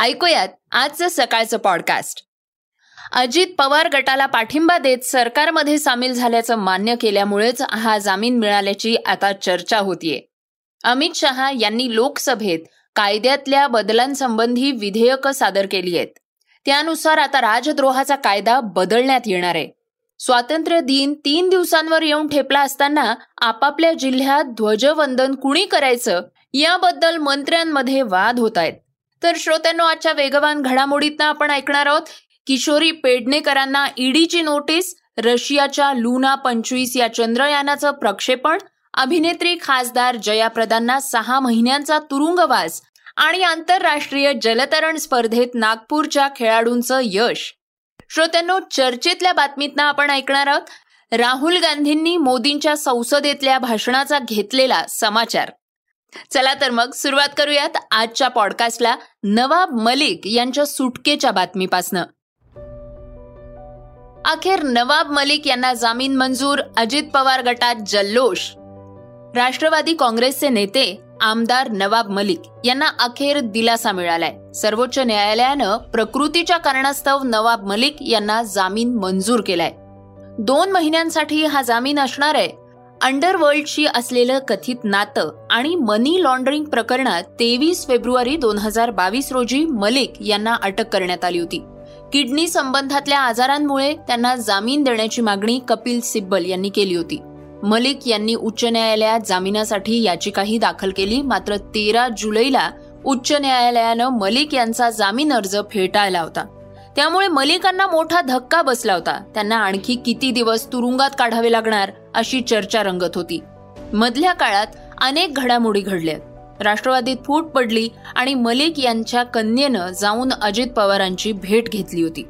ऐकूयात आजचं सकाळचं पॉडकास्ट अजित पवार गटाला पाठिंबा देत सरकारमध्ये सामील झाल्याचं मान्य केल्यामुळेच हा जामीन मिळाल्याची आता चर्चा होतीये. अमित शहा यांनी लोकसभेत कायद्यातल्या बदलांसंबंधी विधेयकं सादर केली आहेत. त्यानुसार आता राजद्रोहाचा कायदा बदलण्यात येणार आहे. स्वातंत्र्य दिन तीन दिवसांवर येऊन ठेपला असताना आपापल्या जिल्ह्यात ध्वजवंदन कुणी करायचं? याबद्दल मंत्र्यांमध्ये वाद होत आहेत तर श्रोत्यांनो आजच्या वेगवान घडामोडीतनं आपण ऐकणार आहोत किशोरी पेडणेकरांना ईडीची नोटीस रशियाच्या लुना पंचवीस या चंद्रयानाचं प्रक्षेपण अभिनेत्री खासदार जयाप्रदांना सहा महिन्यांचा तुरुंगवास आणि आंतरराष्ट्रीय जलतरण स्पर्धेत नागपूरच्या खेळाडूंचं यश. श्रोत्यांनो चर्चेतल्या बातमीतनं आपण ऐकणार आहोत राहुल गांधींनी मोदींच्या संसदेतल्या भाषणाचा घेतलेला समाचार. चला तर मग सुरुवात करूयात आजच्या पॉडकास्टला नवाब मलिक यांच्या सुटकेच्या बातमीपासनं. अखेर नवाब मलिक यांना जामीन मंजूर अजित पवार गटात जल्लोष. राष्ट्रवादी काँग्रेसचे नेते आमदार नवाब मलिक यांना अखेर दिलासा मिळालाय. सर्वोच्च न्यायालयानं प्रकृतीच्या कारणास्तव नवाब मलिक यांना जामीन मंजूर केलाय. दोन महिन्यांसाठी हा जामीन असणार आहे. अंडरवर्ल्डशी असलेलं कथित नातं आणि मनी लॉन्ड्रिंग प्रकरणात तेवीस फेब्रुवारी दोन हजार बावीस रोजी मलिक यांना अटक करण्यात आली होती. किडनी संबंधातल्या आजारांमुळे त्यांना जामीन देण्याची मागणी कपिल सिब्बल यांनी केली होती. मलिक यांनी उच्च न्यायालयात जामिनासाठी याचिकाही दाखल केली मात्र तेरा जुलैला उच्च न्यायालयानं मलिक यांचा जामीन अर्ज फेटाळला होता. त्यामुळे मलिकांना मोठा धक्का बसला होता. त्यांना आणखी किती दिवस तुरुंगात काढावे लागणार अशी चर्चा रंगत होती. मधल्या काळात अनेक घडामोडी घडल्या. राष्ट्रवादीत फूट पडली आणि मलिक यांच्या कन्येनं जाऊन अजित पवारांची भेट घेतली होती.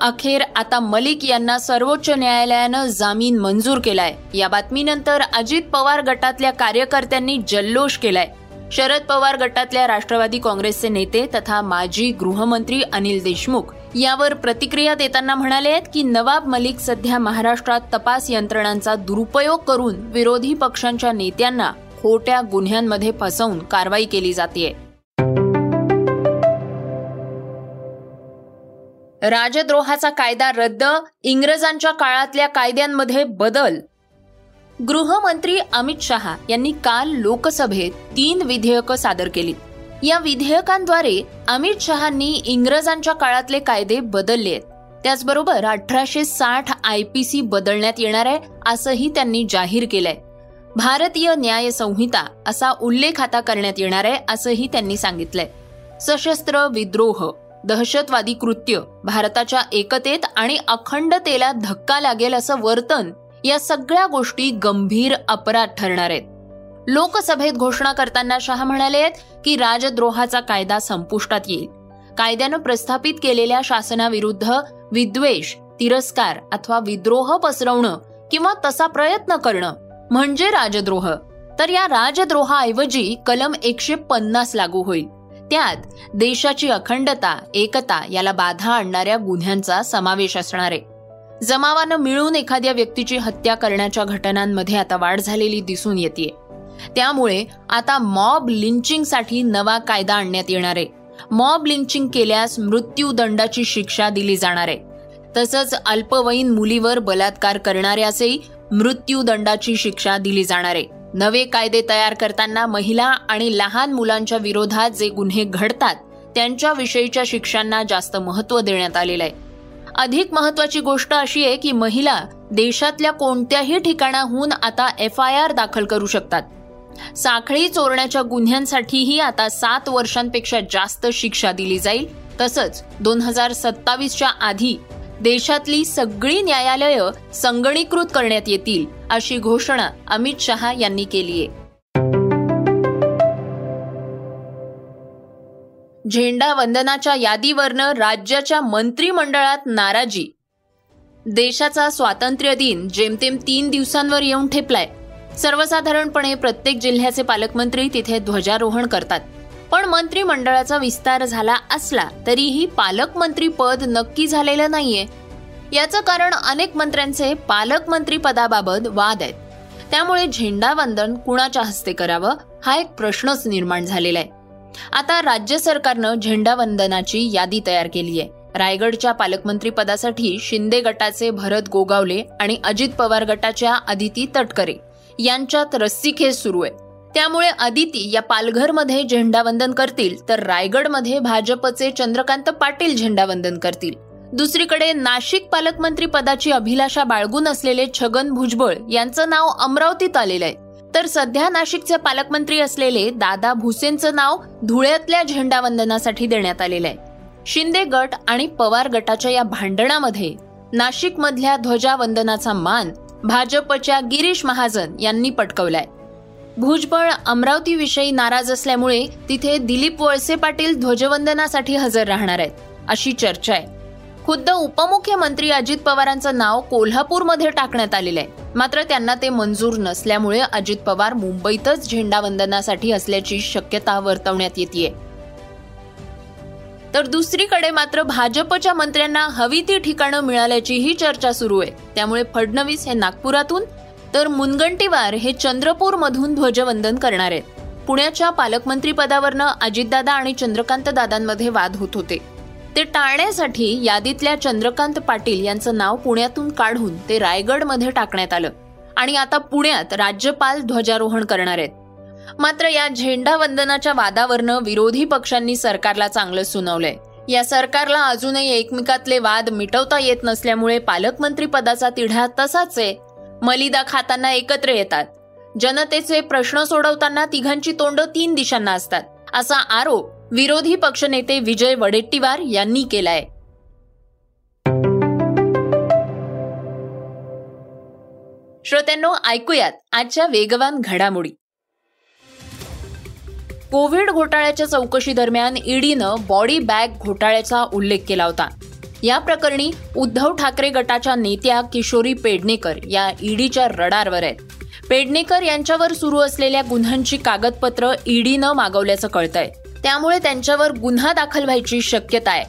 अखेर आता मलिक यांना सर्वोच्च न्यायालयानं जामीन मंजूर केलाय. या बातमीनंतर अजित पवार गटातल्या कार्यकर्त्यांनी जल्लोष केलाय. शरद पवार गटातल्या राष्ट्रवादी काँग्रेसचे नेते तथा माजी गृहमंत्री अनिल देशमुख यावर प्रतिक्रिया देताना म्हणाले आहेत की नवाब मलिक सध्या महाराष्ट्रात तपास यंत्रणांचा दुरुपयोग करून विरोधी पक्षांच्या नेत्यांना खोट्या गुन्ह्यांमध्ये फसवून कारवाई केली जाते. राजद्रोहाचा कायदा रद्द इंग्रजांच्या काळातल्या कायद्यांमध्ये बदल. गृहमंत्री अमित शहा यांनी काल लोकसभेत तीन विधेयकं सादर केली. या विधेयकांद्वारे अमित शहांनी इंग्रजांच्या काळातले कायदे बदलले आहेत. त्याचबरोबर अठराशे साठ आय पी सी बदलण्यात येणार आहे असंही त्यांनी जाहीर केलंय. भारतीय न्याय संहिता असा उल्लेख आता करण्यात येणार आहे असंही त्यांनी सांगितलंय. सशस्त्र विद्रोह दहशतवादी कृत्य भारताच्या एकतेत आणि अखंडतेला धक्का लागेल असं वर्तन या सगळ्या गोष्टी गंभीर अपराध ठरणार आहेत. लोकसभेत घोषणा करताना शहा म्हणाले आहेत की राजद्रोहाचा कायदा संपुष्टात येईल. कायद्यानं प्रस्थापित केलेल्या शासनाविरुद्ध विद्वेष तिरस्कार अथवा विद्रोह पसरवणं किंवा तसा प्रयत्न करणं म्हणजे राजद्रोह. तर या राजद्रोहाऐवजी कलम एकशे पन्नास लागू होईल. त्यात देशाची अखंडता एकता याला बाधा आणणाऱ्या गुन्ह्यांचा समावेश असणार आहे. जमावानं मिळून एखाद्या व्यक्तीची हत्या करण्याच्या घटनांमध्ये आता वाढ झालेली दिसून येते त्यामुळे आता मॉब लिंचिंगसाठी नवा कायदा आणण्यात येणार आहे. मॉब लिंचिंग केल्यास मृत्यूदंडाची शिक्षा दिली जाणार आहे. तसंच अल्पवयीन मुलीवर बलात्कार करणाऱ्यासही मृत्यूदंडाची शिक्षा दिली जाणार आहे. नवे कायदे तयार करताना महिला आणि लहान मुलांच्या विरोधात जे गुन्हे घडतात त्यांच्याविषयीच्या शिक्षांना जास्त महत्त्व देण्यात आलेलं आहे. अधिक महत्वाची गोष्ट अशी आहे की महिला देशातल्या कोणत्याही ठिकाणाहून आता एफ आय आर दाखल करू शकतात. साखळी चोरण्याच्या गुन्ह्यांसाठीही आता सात वर्षांपेक्षा जास्त शिक्षा दिली जाईल. तसंच दोन हजार सत्तावीसच्या आधी देशातली सगळी न्यायालयं संगणीकृत करण्यात येतील अशी घोषणा अमित शहा यांनी केली आहे. झेंडा वंदनाच्या यादीवरनं राज्याच्या मंत्रिमंडळात नाराजी. देशाचा स्वातंत्र्य दिन जेमतेम तीन दिवसांवर येऊन ठेपलाय. सर्वसाधारणपणे प्रत्येक जिल्ह्याचे पालकमंत्री तिथे ध्वजारोहण करतात. पण मंत्रिमंडळाचा विस्तार झाला असला तरीही पालकमंत्री पद नक्की झालेलं नाहीये. याचं कारण अनेक मंत्र्यांचे पालकमंत्री पदाबाबत वाद आहेत. त्यामुळे झेंडावंदन कुणाच्या हस्ते करावं हा एक प्रश्नच निर्माण झालेला आहे आता राज्य सरकारनं झेंडावंदनाची यादी तयार केली आहे रायगडच्या पालकमंत्री पदासाठी शिंदे गटाचे भरत गोगावले आणि अजित पवार गटाच्या अदिती तटकरे. यांच्यात रस्सीखेच सुरू आहे त्यामुळे अदिती या पालघरमध्ये झेंडावंदन करतील तर रायगडमध्ये भाजपचे चंद्रकांत पाटील झेंडावंदन करतील. दुसरीकडे नाशिक पालकमंत्री पदाची अभिलाषा बाळगून असलेले छगन भुजबळ यांचं नाव अमरावतीत आलेलं आहे. तर सध्या नाशिकचे पालकमंत्री असलेले दादा भुसेंचं नाव धुळ्यातल्या झेंडावंदनासाठी देण्यात आलेलं आहे. शिंदे गट आणि पवार गटाच्या या भांडणामध्ये नाशिकमधल्या ध्वजावंदनाचा मान भाजपच्या गिरीश महाजन यांनी पटकवलाय. भुजबळ अमरावतीविषयी नाराज असल्यामुळे तिथे दिलीप वळसे पाटील ध्वजवंदनासाठी हजर राहणार आहेत अशी चर्चा आहे. खुद्द उपमुख्यमंत्री अजित पवारांचं नाव कोल्हापूरमध्ये टाकण्यात आलेलं आहे. मात्र त्यांना ते मंजूर नसल्यामुळे अजित पवार मुंबईतच झेंडावंदनासाठी असल्याची शक्यता वर्तवण्यात येते तर दुसरीकडे मात्र भाजपच्या मंत्र्यांना हवी ती ठिकाणं मिळाल्याचीही चर्चा सुरू आहे. त्यामुळे फडणवीस हे नागपुरातून तर मुनगंटीवार हे चंद्रपूर मधून ध्वजवंदन करणार आहेत. पुण्याच्या पालकमंत्री पदावरनं अजितदादा आणि चंद्रकांत दादांमध्ये वाद होत होते. ते टाळण्यासाठी यादीतल्या चंद्रकांत पाटील यांचं नाव पुण्यातून काढून ते रायगडमध्ये टाकण्यात आलं. आणि आता पुण्यात राज्यपाल ध्वजारोहण करणार आहेत. मात्र या झेंडा वंदनाच्या वादावरनं विरोधी पक्षांनी सरकारला चांगलं सुनावलंय. या सरकारला अजूनही एकमेकातले वाद मिटवता येत नसल्यामुळे पालकमंत्री पदाचा तिढा तसाच आहे. मलिदा खाताना एकत्र येतात. जनतेचे प्रश्न सोडवताना तिघांची तोंड तीन दिशांना असतात असा आरोप विरोधी पक्षनेते विजय वडेट्टीवार यांनी केलाय. श्रोत्यांनो ऐकूयात आजच्या वेगवान घडामोडी. कोविड घोटाळ्याच्या चौकशी दरम्यान ईडीनं बॉडी बॅग घोटाळ्याचा उल्लेख केला होता. या प्रकरणी उद्धव ठाकरे गटाच्या नेत्या किशोरी पेडणेकर या ईडीच्या रडारवर आहेत. पेडणेकर यांच्यावर सुरू असलेल्या गुन्ह्यांची कागदपत्र ईडीनं मागवल्याचं कळतंय. त्यामुळे त्यांच्यावर गुन्हा दाखल व्हायची शक्यता आहे.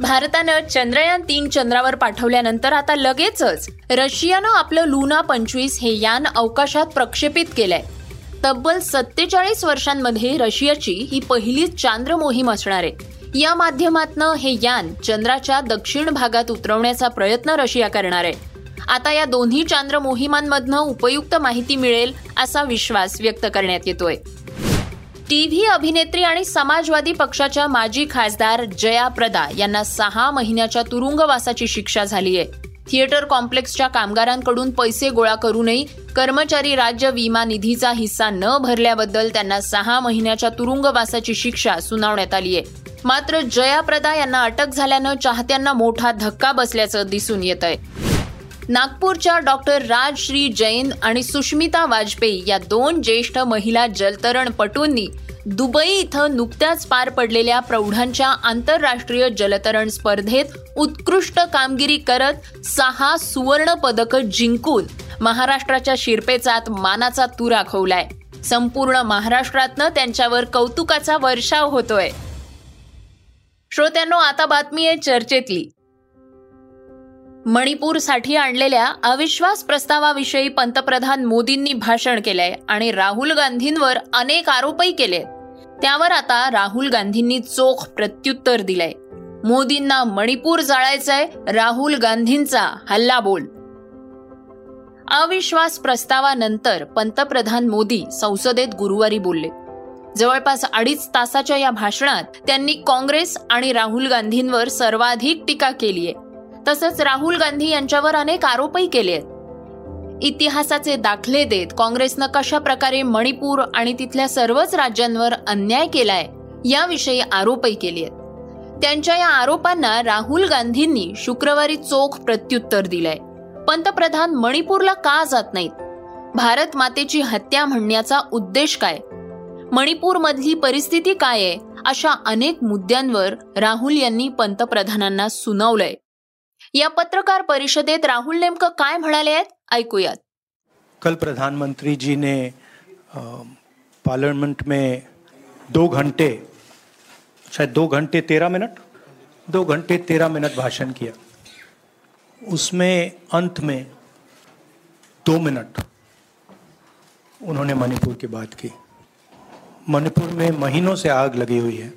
भारतानं चंद्रयान तीन चंद्रावर पाठवल्यानंतर आता लगेचच रशियानं आपलं लुना पंचवीस हे यान अवकाशात प्रक्षेपित केलंय. तब्बल सत्तेचाळीस वर्षांमध्ये रशियाची ही पहिलीच चांद्र मोहीम असणार आहे. या माध्यमातनं हे यान चंद्राच्या दक्षिण भागात उतरवण्याचा प्रयत्न रशिया करणार आहे. आता या दोन्ही चांद्र मोहिमांमधनं उपयुक्त माहिती मिळेल असा विश्वास व्यक्त करण्यात येतोय. टीव्ही अभिनेत्री आणि समाजवादी पक्षाच्या माजी खासदार जया प्रदा यांना सहा महिन्याच्या तुरुंगवासाची शिक्षा झाली आहे थिएटर कॉम्प्लेक्सच्या कामगारांकडून पैसे गोळा करूनही कर्मचारी राज्य विमा निधीचा हिस्सा न भरल्याबद्दल त्यांना सहा महिन्याच्या तुरुंगवासाची शिक्षा सुनावण्यात आली आहे. मात्र जयाप्रदा यांना अटक झाल्यानं चाहत्यांना मोठा धक्का बसल्याचं दिसून येत आहे. नागपूरच्या डॉक्टर राजश्री जैन आणि सुष्मिता वाजपेयी या दोन ज्येष्ठ महिला जलतरणपटूंनी दुबई इथं नुकत्याच पार पडलेल्या प्रौढांच्या आंतरराष्ट्रीय जलतरण स्पर्धेत उत्कृष्ट कामगिरी करत सहा सुवर्ण पदक जिंकून महाराष्ट्राच्या शिरपेचात मानाचा तू राखवलाय संपूर्ण महाराष्ट्रातनं त्यांच्यावर कौतुकाचा वर्षाव होतोय. श्रोत्यांनो आता बातमी आहे चर्चेतली. मणिपूरसाठी आणलेल्या अविश्वास प्रस्तावाविषयी पंतप्रधान मोदींनी भाषण केलंय आणि राहुल गांधींवर अनेक आरोपही केले त्यावर आता राहुल गांधींनी चोख प्रत्युत्तर दिलंय. मोदींना मणिपूर जाळायचंय राहुल गांधींचा हल्ला बोल अविश्वास प्रस्तावानंतर पंतप्रधान मोदी संसदेत गुरुवारी बोलले. जवळपास अडीच तासाच्या या भाषणात त्यांनी काँग्रेस आणि राहुल गांधींवर सर्वाधिक टीका केली आहे तसंच राहुल गांधी यांच्यावर अनेक आरोपही केले आहेत. इतिहासाचे दाखले देत काँग्रेसनं कशा प्रकारे मणिपूर आणि तिथल्या सर्वच राज्यांवर अन्याय केलाय याविषयी आरोपही केले आहेत. त्यांच्या या आरोपांना राहुल गांधींनी शुक्रवारी चोख प्रत्युत्तर दिलंय. पंतप्रधान मणिपूरला का जात नाहीत? भारत मातेची हत्या म्हणण्याचा उद्देश काय? मणिपूरमधली परिस्थिती काय आहे? अशा अनेक मुद्द्यांवर राहुल यांनी पंतप्रधानांना सुनावलंय. या पत्रकार परिषदेत राहुल नेमकं काय म्हणाले आहेत? ऐकूयात. कल प्रधानमंत्री जी ने पार्लियामेंट में दो घंटे, शायद दो घंटे तेरह मिनट, दो घंटे तेरह मिनट भाषण किया। उसमें अंत में दो मिनट उन्होंने मणिपुर की बात की। मणिपुर में महीनों से आग लगी हुई है।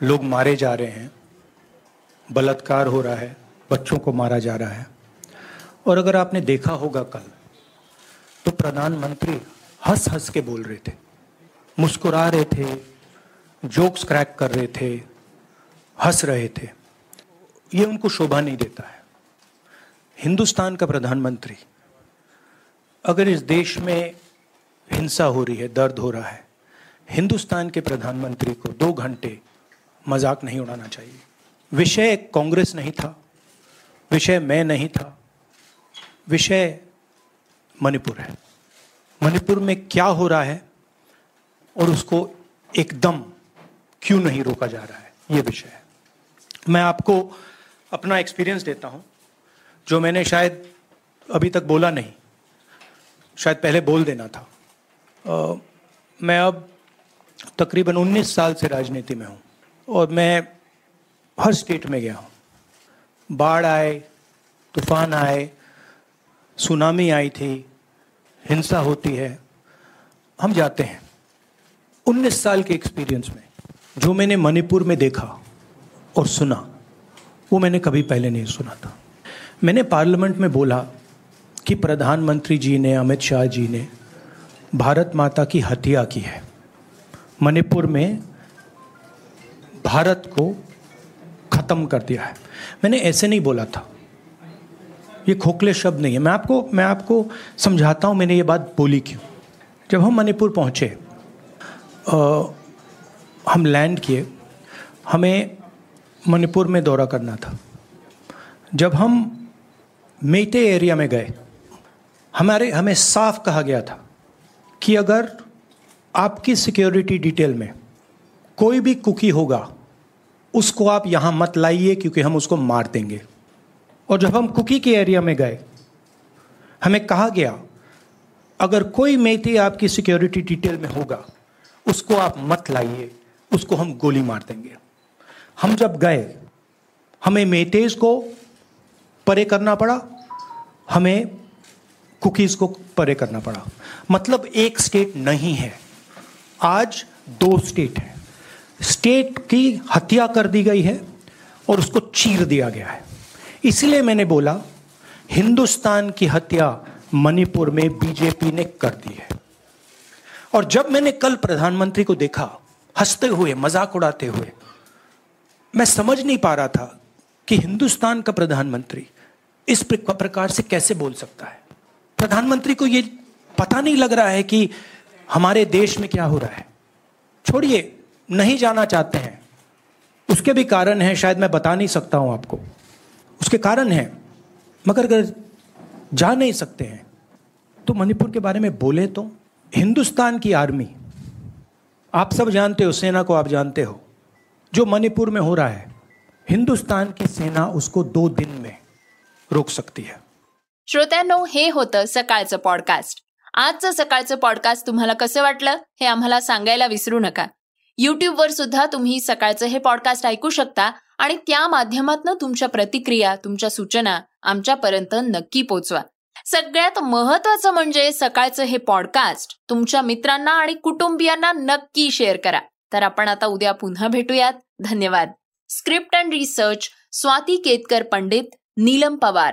लोग मारे जा रहे हैं। बलात्कार हो रहा है, बच्चों को मारा जा रहा है। और अगर आपने देखा होगा कल तो प्रधानमंत्री हंस हंस के बोल रहे थे, मुस्कुरा रहे थे, जोक्स क्रैक कर रहे थे, हंस रहे थे। ये उनको शोभा नहीं देता है। हिंदुस्तान का प्रधानमंत्री, अगर इस देश में हिंसा हो रही है, दर्द हो रहा है, हिंदुस्तान के प्रधानमंत्री को दो घंटे मज़ाक नहीं उड़ाना चाहिए। विषय कांग्रेस नहीं था विषय मैं नहीं था विषय मणिपुर है। मणिपुर में क्या हो रहा है और उसको एकदम क्यों नहीं रोका जा रहा है ये विषय है। मैं आपको अपना एक्सपीरियंस देता हूँ जो मैंने शायद अभी तक बोला नहीं शायद पहले बोल देना था। आ, मैं अब तकरीबन 19 साल से राजनीति में हूँ और मैं हर स्टेट में गया हूँ। बाढ़ आए, तूफ़ान आए, सुनामी आई थी, हिंसा होती है। हम जाते हैं 19 साल के एक्सपीरियंस में। जो मैंने मणिपुर में देखा और सुना, वो मैंने कभी पहले नहीं सुना था। मैंने पार्लियामेंट में बोला कि प्रधानमंत्री जी ने, अमित शाह जी ने भारत माता की हत्या की है। मणिपुर में भारत को ख़त्म कर दिया है। मैंने ऐसे नहीं बोला था। ये खोखले शब्द नहीं है। मैं आपको मैं आपको समझाता हूँ, मैंने ये बात बोली क्यों? जब हम मणिपुर पहुँचे हम लैंड किए, हमें मणिपुर में दौरा करना था। जब हम मेटे एरिया में गए, हमारे, हमें साफ़ कहा गया था कि अगर आपकी सिक्योरिटी डिटेल में कोई भी कुकी होगा उसको आप यहाँ मत लाइए क्योंकि हम उसको मार देंगे। और जब हम कुकी के एरिया में गए, हमें कहा गया, अगर कोई मेथी आपकी सिक्योरिटी डिटेल में होगा, उसको आप मत लाइए, उसको हम गोली मार देंगे। हम जब गए, हमें मेतेज को परे करना पड़ा, हमें कुकीज को परे करना पड़ा। मतलब एक स्टेट नहीं है, आज दो स्टेट है। स्टेट की हत्या कर दी गई है और उसको चीर दिया गया है। इसलिए मैंने बोला, हिंदुस्तान की हत्या मणिपुर में बीजेपी ने कर दी है। और जब मैंने कल प्रधानमंत्री को देखा, हँसते हुए, मज़ाक उड़ाते हुए, मैं समझ नहीं पा रहा था कि हिंदुस्तान का प्रधानमंत्री इस प्रकार से कैसे बोल सकता है। प्रधानमंत्री को यह पता नहीं लग रहा है कि हमारे देश में क्या हो रहा है। छोड़िए नहीं जाना चाहते हैं। उसके भी कारण हैं, शायद मैं बता नहीं सकता हूँ आपको। उसके कारण हैं, मगर अगर जा नहीं सकते हैं तो मणिपुर के बारे में बोले तो। हिंदुस्तान की आर्मी, आप सब जानते हो, सेना को आप जानते हो, जो मणिपुर में हो रहा है, हिंदुस्तान की सेना उसको दो दिन में रोक सकती है। श्रोत्यांनो, हे होतं सकाळचं पॉडकास्ट आजचं सकाळचं पॉडकास्ट तुम्हाला कसं वाटलं, हे आम्हाला सांगायला विसरू नका. युट्यूबवर सुद्धा तुम्ही सकाळचं हे पॉडकास्ट ऐकू शकता आणि त्या माध्यमातून तुमच्या प्रतिक्रिया तुमच्या सूचना आमच्यापर्यंत नक्की पोचवा. सगळ्यात महत्वाचं म्हणजे सकाळचं हे पॉडकास्ट तुमच्या मित्रांना आणि कुटुंबियांना नक्की शेअर करा. तर आपण आता उद्या पुन्हा भेटूयात. धन्यवाद. Script and research Swati Ketkar Pandit Neelam Pawar.